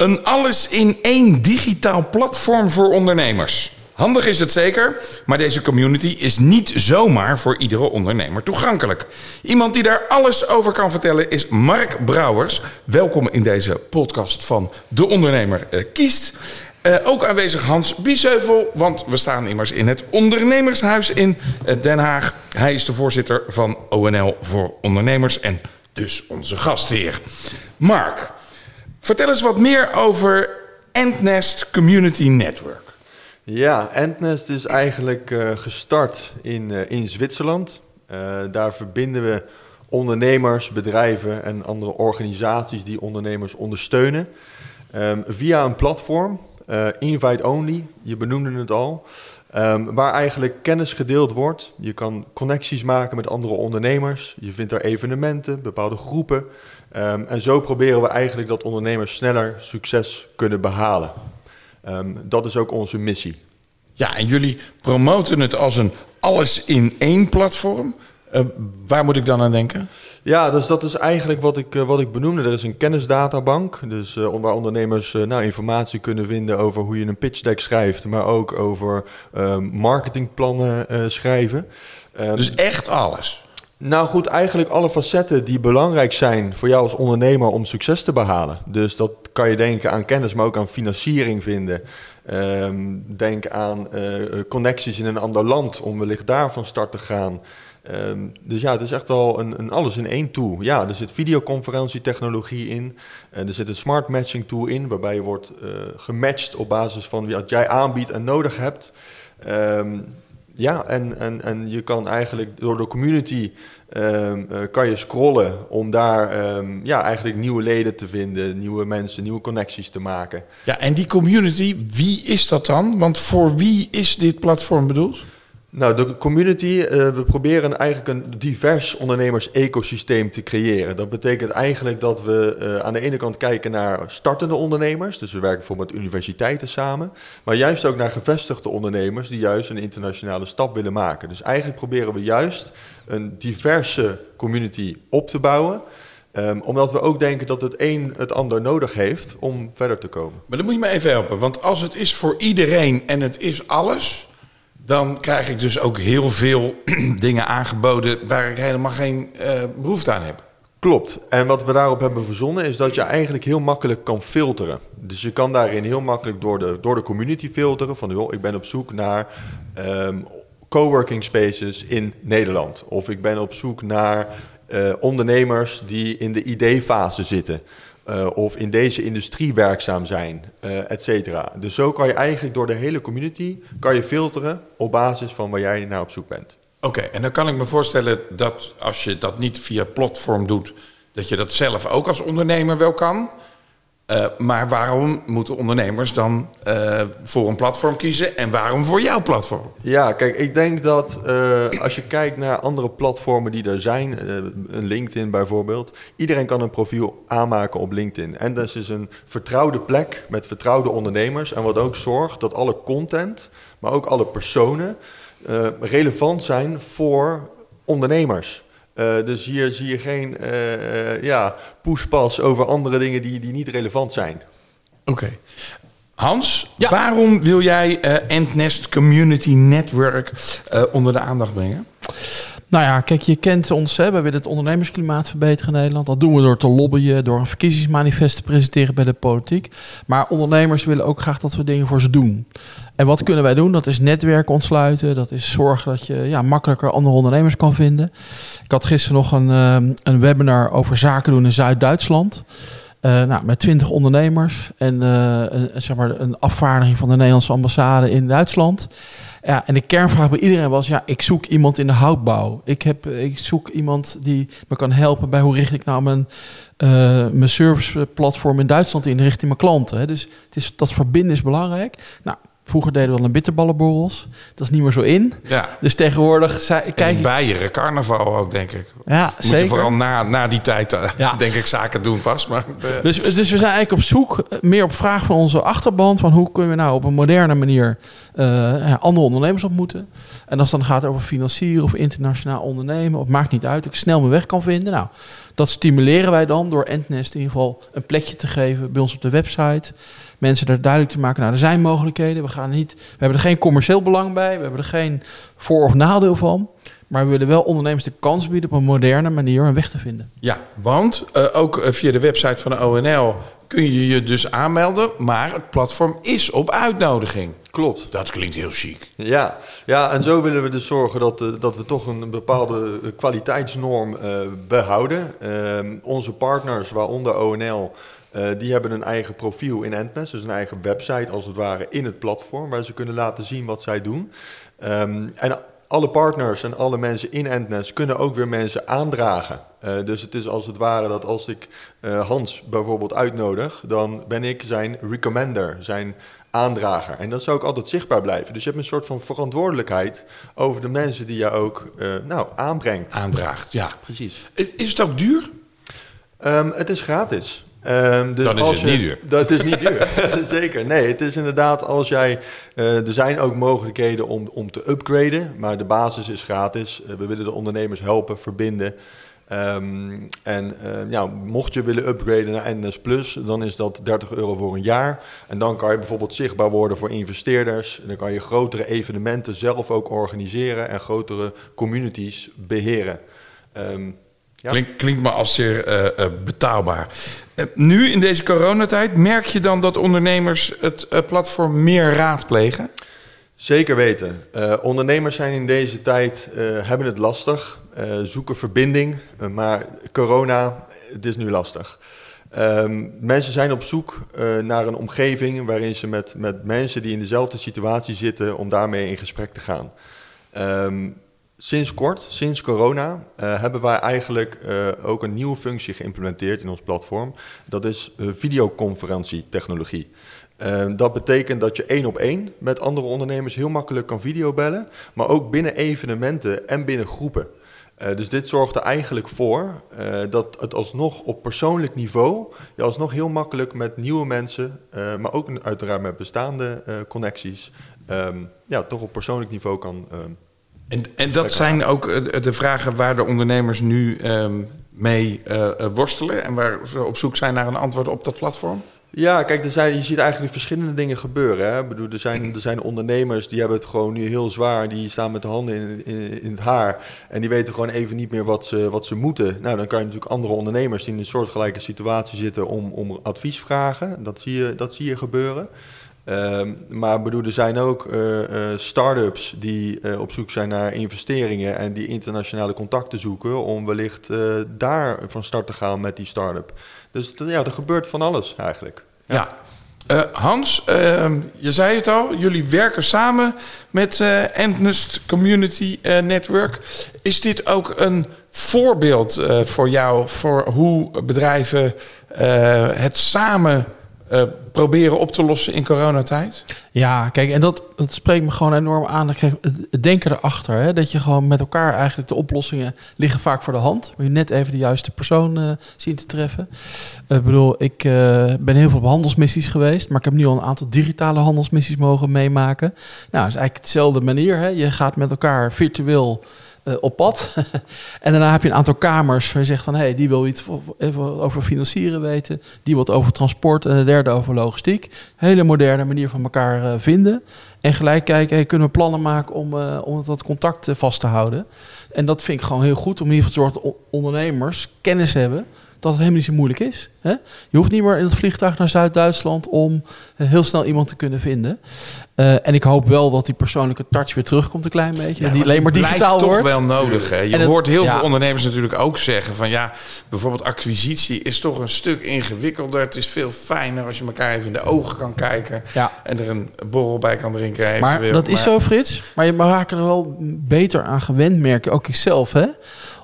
Een alles in één digitaal platform voor ondernemers. Handig is het zeker, maar deze community is niet zomaar voor iedere ondernemer toegankelijk. Iemand die daar alles over kan vertellen is Mark Brouwers. Welkom in deze podcast van De Ondernemer eh, Kiest. Uh, ook aanwezig Hans Biesheuvel, want we staan immers in het Ondernemershuis in eh, Den Haag. Hij is de voorzitter van ONL voor Ondernemers en dus onze gastheer. Mark, vertel eens wat meer over Endnest Community Network. Ja, Endnest is eigenlijk uh, gestart in, uh, in Zwitserland. Uh, daar verbinden we ondernemers, bedrijven en andere organisaties die ondernemers ondersteunen. Um, via een platform, invite only, je benoemde het al. Um, waar eigenlijk kennis gedeeld wordt. Je kan connecties maken met andere ondernemers. Je vindt daar evenementen, bepaalde groepen. Um, en zo proberen we eigenlijk dat ondernemers sneller succes kunnen behalen. Um, dat is ook onze missie. Ja, en jullie promoten het als een alles in één platform. Uh, waar moet ik dan aan denken? Ja, dus dat is eigenlijk wat ik, uh, wat ik benoemde. Er is een kennisdatabank, dus uh, waar ondernemers nou, informatie kunnen vinden over hoe je een pitch deck schrijft, maar ook over marketingplannen schrijven. dus echt alles? Nou goed, eigenlijk alle facetten die belangrijk zijn voor jou als ondernemer om succes te behalen. Dus dat kan je denken aan kennis, maar ook aan financiering vinden. Um, denk aan uh, connecties in een ander land om wellicht daar van start te gaan. Um, dus ja, het is echt wel een, een, alles in één tool. Ja, er zit videoconferentietechnologie in. En er zit een smart matching tool in, waarbij je wordt uh, gematcht op basis van wat jij aanbiedt en nodig hebt. Um, ja, en, en, en je kan eigenlijk door de community um, uh, kan je scrollen om daar um, ja, eigenlijk nieuwe leden te vinden, nieuwe mensen, nieuwe connecties te maken. Ja, en die community, wie is dat dan? Want voor wie is dit platform bedoeld? Nou, de community, uh, we proberen eigenlijk een divers ondernemers-ecosysteem te creëren. Dat betekent eigenlijk dat we uh, aan de ene kant kijken naar startende ondernemers. Dus we werken bijvoorbeeld met universiteiten samen. Maar juist ook naar gevestigde ondernemers die juist een internationale stap willen maken. Dus eigenlijk proberen we juist een diverse community op te bouwen. Um, omdat we ook denken dat het een het ander nodig heeft om verder te komen. Maar dan moet je me even helpen. Want als het is voor iedereen en het is alles dan krijg ik dus ook heel veel dingen aangeboden waar ik helemaal geen uh, behoefte aan heb. Klopt. En wat we daarop hebben verzonnen is dat je eigenlijk heel makkelijk kan filteren. Dus je kan daarin heel makkelijk door de, door de community filteren. Van joh, ik ben op zoek naar um, coworking spaces in Nederland. Of ik ben op zoek naar uh, ondernemers die in de ideefase zitten. Uh, of in deze industrie werkzaam zijn, uh, et cetera. Dus zo kan je eigenlijk door de hele community kan je filteren op basis van waar jij naar op zoek bent. Oké, en dan kan ik me voorstellen dat als je dat niet via platform doet, dat je dat zelf ook als ondernemer wel kan. Uh, maar waarom moeten ondernemers dan uh, voor een platform kiezen en waarom voor jouw platform? Ja, kijk, ik denk dat uh, als je kijkt naar andere platformen die er zijn, LinkedIn bijvoorbeeld, iedereen kan een profiel aanmaken op LinkedIn. En dat is een vertrouwde plek met vertrouwde ondernemers en wat ook zorgt dat alle content, maar ook alle personen relevant zijn voor ondernemers. Uh, dus hier zie je geen uh, ja, poespas over andere dingen die, die niet relevant zijn. Oké. Okay. Hans, ja. waarom wil jij Endnest Community Network onder de aandacht brengen? Nou ja, kijk, je kent ons. Hè? We willen het ondernemersklimaat verbeteren in Nederland. Dat doen we door te lobbyen, door een verkiezingsmanifest te presenteren bij de politiek. Maar ondernemers willen ook graag dat we dingen voor ze doen. En wat kunnen wij doen? Dat is netwerk ontsluiten. Dat is zorgen dat je ja, makkelijker andere ondernemers kan vinden. Ik had gisteren nog een, uh, een webinar over zaken doen in Zuid-Duitsland. Uh, nou, met twintig ondernemers en uh, een, zeg maar een afvaardiging van de Nederlandse ambassade in Duitsland. Ja, en de kernvraag bij iedereen was: ja, ik zoek iemand in de houtbouw. Ik, heb, ik zoek iemand die me kan helpen bij hoe richt ik nou mijn, uh, mijn serviceplatform in Duitsland in richting mijn klanten. Hè. Dus het is, dat verbinden is belangrijk. Nou, Vroeger deden we dan een bitterballenborrels. Dat is niet meer zo in. Ja. Dus tegenwoordig... Zei, kijk... En Beieren, carnaval ook, denk ik. Ja, Moet zeker. Je vooral na, na die tijd, uh, ja. denk ik, zaken doen pas. Maar, uh. dus, dus we zijn eigenlijk op zoek, meer op vraag van onze achterban... van hoe kunnen we nou op een moderne manier uh, andere ondernemers ontmoeten. En als het dan gaat over financieren of internationaal ondernemen... of maakt niet uit, ik snel mijn weg kan vinden. Nou, Dat stimuleren wij dan door Endnest in ieder geval een plekje te geven bij ons op de website. Mensen er duidelijk te maken, nou er zijn mogelijkheden. We, gaan niet, we hebben er geen commercieel belang bij, we hebben er geen voor- of nadeel van. Maar we willen wel ondernemers de kans bieden op een moderne manier een weg te vinden. Ja, want uh, ook uh, via de website van de ONL kun je je dus aanmelden, maar het platform is op uitnodiging. Klopt. Dat klinkt heel chic. Ja, ja en zo willen we dus zorgen dat, uh, dat we toch een bepaalde kwaliteitsnorm behouden. Ehm, onze partners, waaronder ONL, die hebben een eigen profiel in Endnest, dus een eigen website als het ware in het platform, waar ze kunnen laten zien wat zij doen. Um, en alle partners en alle mensen in Endnest kunnen ook weer mensen aandragen. Uh, dus het is als het ware dat als ik uh, Hans bijvoorbeeld uitnodig, dan ben ik zijn recommender, zijn aandrager. En dat zou ook altijd zichtbaar blijven. Dus je hebt een soort van verantwoordelijkheid over de mensen die je ook uh, nou, aanbrengt. Aandraagt, ja. Precies. Is het ook duur? Um, het is gratis. Um, dus dan is het je, niet duur. Dat is niet duur, zeker. Nee, het is inderdaad als jij... Uh, er zijn ook mogelijkheden om, om te upgraden, maar de basis is gratis. Uh, we willen de ondernemers helpen, verbinden. Um, en uh, ja, mocht je willen upgraden naar NS Plus, dan is dat 30 euro voor een jaar. En dan kan je bijvoorbeeld zichtbaar worden voor investeerders. En dan kan je grotere evenementen zelf ook organiseren en grotere communities beheren. Um, ja. Klink, klinkt me als zeer uh, uh, betaalbaar. Uh, nu in deze coronatijd, merk je dan dat ondernemers het platform meer raadplegen? Zeker weten. ondernemers zijn in deze tijd, hebben het lastig, zoeken verbinding. maar corona, het is nu lastig. Um, mensen zijn op zoek naar een omgeving waarin ze met, met mensen die in dezelfde situatie zitten, om daarmee in gesprek te gaan. Um, Sinds kort, sinds corona, uh, hebben wij eigenlijk uh, ook een nieuwe functie geïmplementeerd in ons platform. Dat is uh, videoconferentietechnologie. dat betekent dat je één op één met andere ondernemers heel makkelijk kan videobellen, maar ook binnen evenementen en binnen groepen. dus dit zorgt er eigenlijk voor dat het alsnog op persoonlijk niveau, je alsnog heel makkelijk met nieuwe mensen, maar ook uiteraard met bestaande connecties, um, ja, toch op persoonlijk niveau kan en, en dat zijn ook uh, de vragen waar de ondernemers nu um, mee uh, worstelen en waar ze op zoek zijn naar een antwoord op dat platform? Ja, kijk, er zijn, je ziet eigenlijk verschillende dingen gebeuren. Hè? Ik bedoel, er, zijn, er zijn ondernemers die hebben het gewoon nu heel zwaar. Die staan met de handen in, in, in, het haar. En die weten gewoon even niet meer wat ze, wat ze moeten. Nou, dan kan je natuurlijk andere ondernemers die in een soortgelijke situatie zitten om, om advies vragen. Dat zie je, dat zie je gebeuren. Um, maar bedoel, er zijn ook uh, uh, start-ups die uh, op zoek zijn naar investeringen en die internationale contacten zoeken om wellicht daar van start te gaan met die start-up. Dus ja, er gebeurt van alles eigenlijk. Ja. Hans, ehm, je zei het al, jullie werken samen met Endnest Community Network. Is dit ook een voorbeeld voor jou voor hoe bedrijven het samen uh, proberen op te lossen in coronatijd? Ja, kijk, en dat, dat spreekt me gewoon enorm aan. Het, denken erachter, hè, dat je gewoon met elkaar eigenlijk de oplossingen liggen vaak voor de hand. Maar je net even de juiste persoon uh, zien te treffen. Uh, ik bedoel, ik ben heel veel op handelsmissies geweest, maar ik heb nu al een aantal digitale handelsmissies mogen meemaken. Nou, het is eigenlijk dezelfde manier. Hè. Je gaat met elkaar virtueel uh, op pad. en daarna heb je een aantal kamers waar je zegt van... hé, hey, die wil iets over financieren weten. Die wat over transport en de derde over logistiek. Hele moderne manier van elkaar uh, vinden. En gelijk kijken, hey, kunnen we plannen maken om, uh, om dat contact vast te houden. En dat vind ik gewoon heel goed om in ieder geval te zorgen dat ondernemers kennis hebben dat het helemaal niet zo moeilijk is. Hè? Je hoeft niet meer in het vliegtuig naar Zuid-Duitsland om heel snel iemand te kunnen vinden. Uh, en ik hoop wel dat die persoonlijke touch weer terugkomt een klein beetje. Ja, die alleen maar digitaal toch wordt. wel nodig. Hè? Je hoort heel ja. veel ondernemers natuurlijk ook zeggen van ja, bijvoorbeeld acquisitie is toch een stuk ingewikkelder. Het is veel fijner als je elkaar even in de ogen kan kijken ja. en er een borrel bij kan drinken. Maar dat is zo, Frits. Maar je raakt er wel beter aan gewend, merk je ook ikzelf, hè?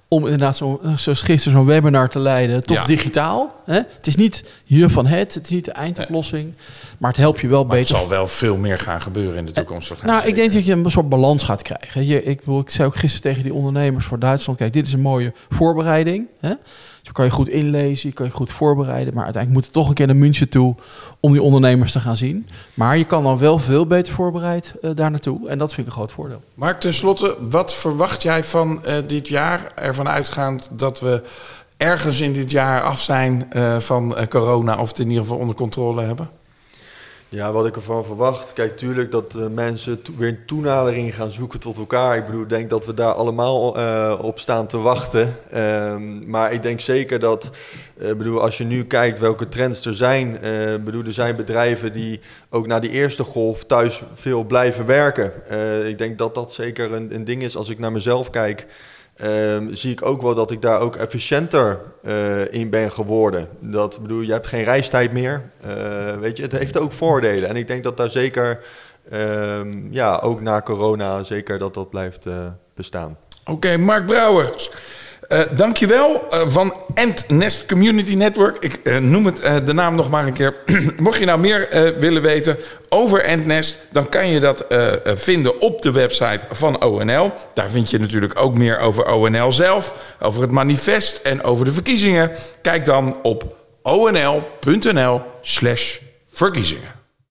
Om inderdaad zo gisteren zo'n webinar te leiden, toch Ja. digitaal. Hè? Het is niet je van het, het is niet de eindoplossing, maar het helpt je wel Maar het beter. zal wel veel meer gaan gebeuren in de toekomst. gaan Nou, ik denk dat je een soort balans gaat krijgen. Je, ik, ik zei ook gisteren tegen die ondernemers voor Duitsland: kijk, dit is een mooie voorbereiding. Hè? Dus kan je goed inlezen, je kan je goed voorbereiden. Maar uiteindelijk moet het toch een keer naar München toe om die ondernemers te gaan zien. Maar je kan dan wel veel beter voorbereid eh, daar naartoe. En dat vind ik een groot voordeel. Mark, tenslotte, wat verwacht jij van eh, dit jaar? Ervan uitgaand dat we ergens in dit jaar af zijn uh, van corona of het in ieder geval onder controle hebben? Ja, wat ik ervan verwacht. Kijk, tuurlijk dat uh, mensen weer een toenadering gaan zoeken tot elkaar. Ik bedoel, ik denk dat we daar allemaal uh, op staan te wachten. Um, maar ik denk zeker dat, uh, bedoel, als je nu kijkt welke trends er zijn. bedoel, er zijn bedrijven die ook na die eerste golf thuis veel blijven werken. ik denk dat dat zeker een, een ding is als ik naar mezelf kijk. Um, zie ik ook wel dat ik daar ook efficiënter uh, in ben geworden. Dat bedoel, je hebt geen reistijd meer. Uh, weet je, het heeft ook voordelen. En ik denk dat daar zeker, um, ja, ook na corona, zeker dat dat blijft uh, bestaan. Oké, Mark Brouwers. Uh, dankjewel uh, van Nest Community Network. Ik uh, noem het de naam nog maar een keer. Mocht je nou meer willen weten over Endnest, dan kan je dat vinden op de website van ONL. Daar vind je natuurlijk ook meer over ONL zelf, over het manifest en over de verkiezingen. Kijk dan op onl.nl/slash verkiezingen.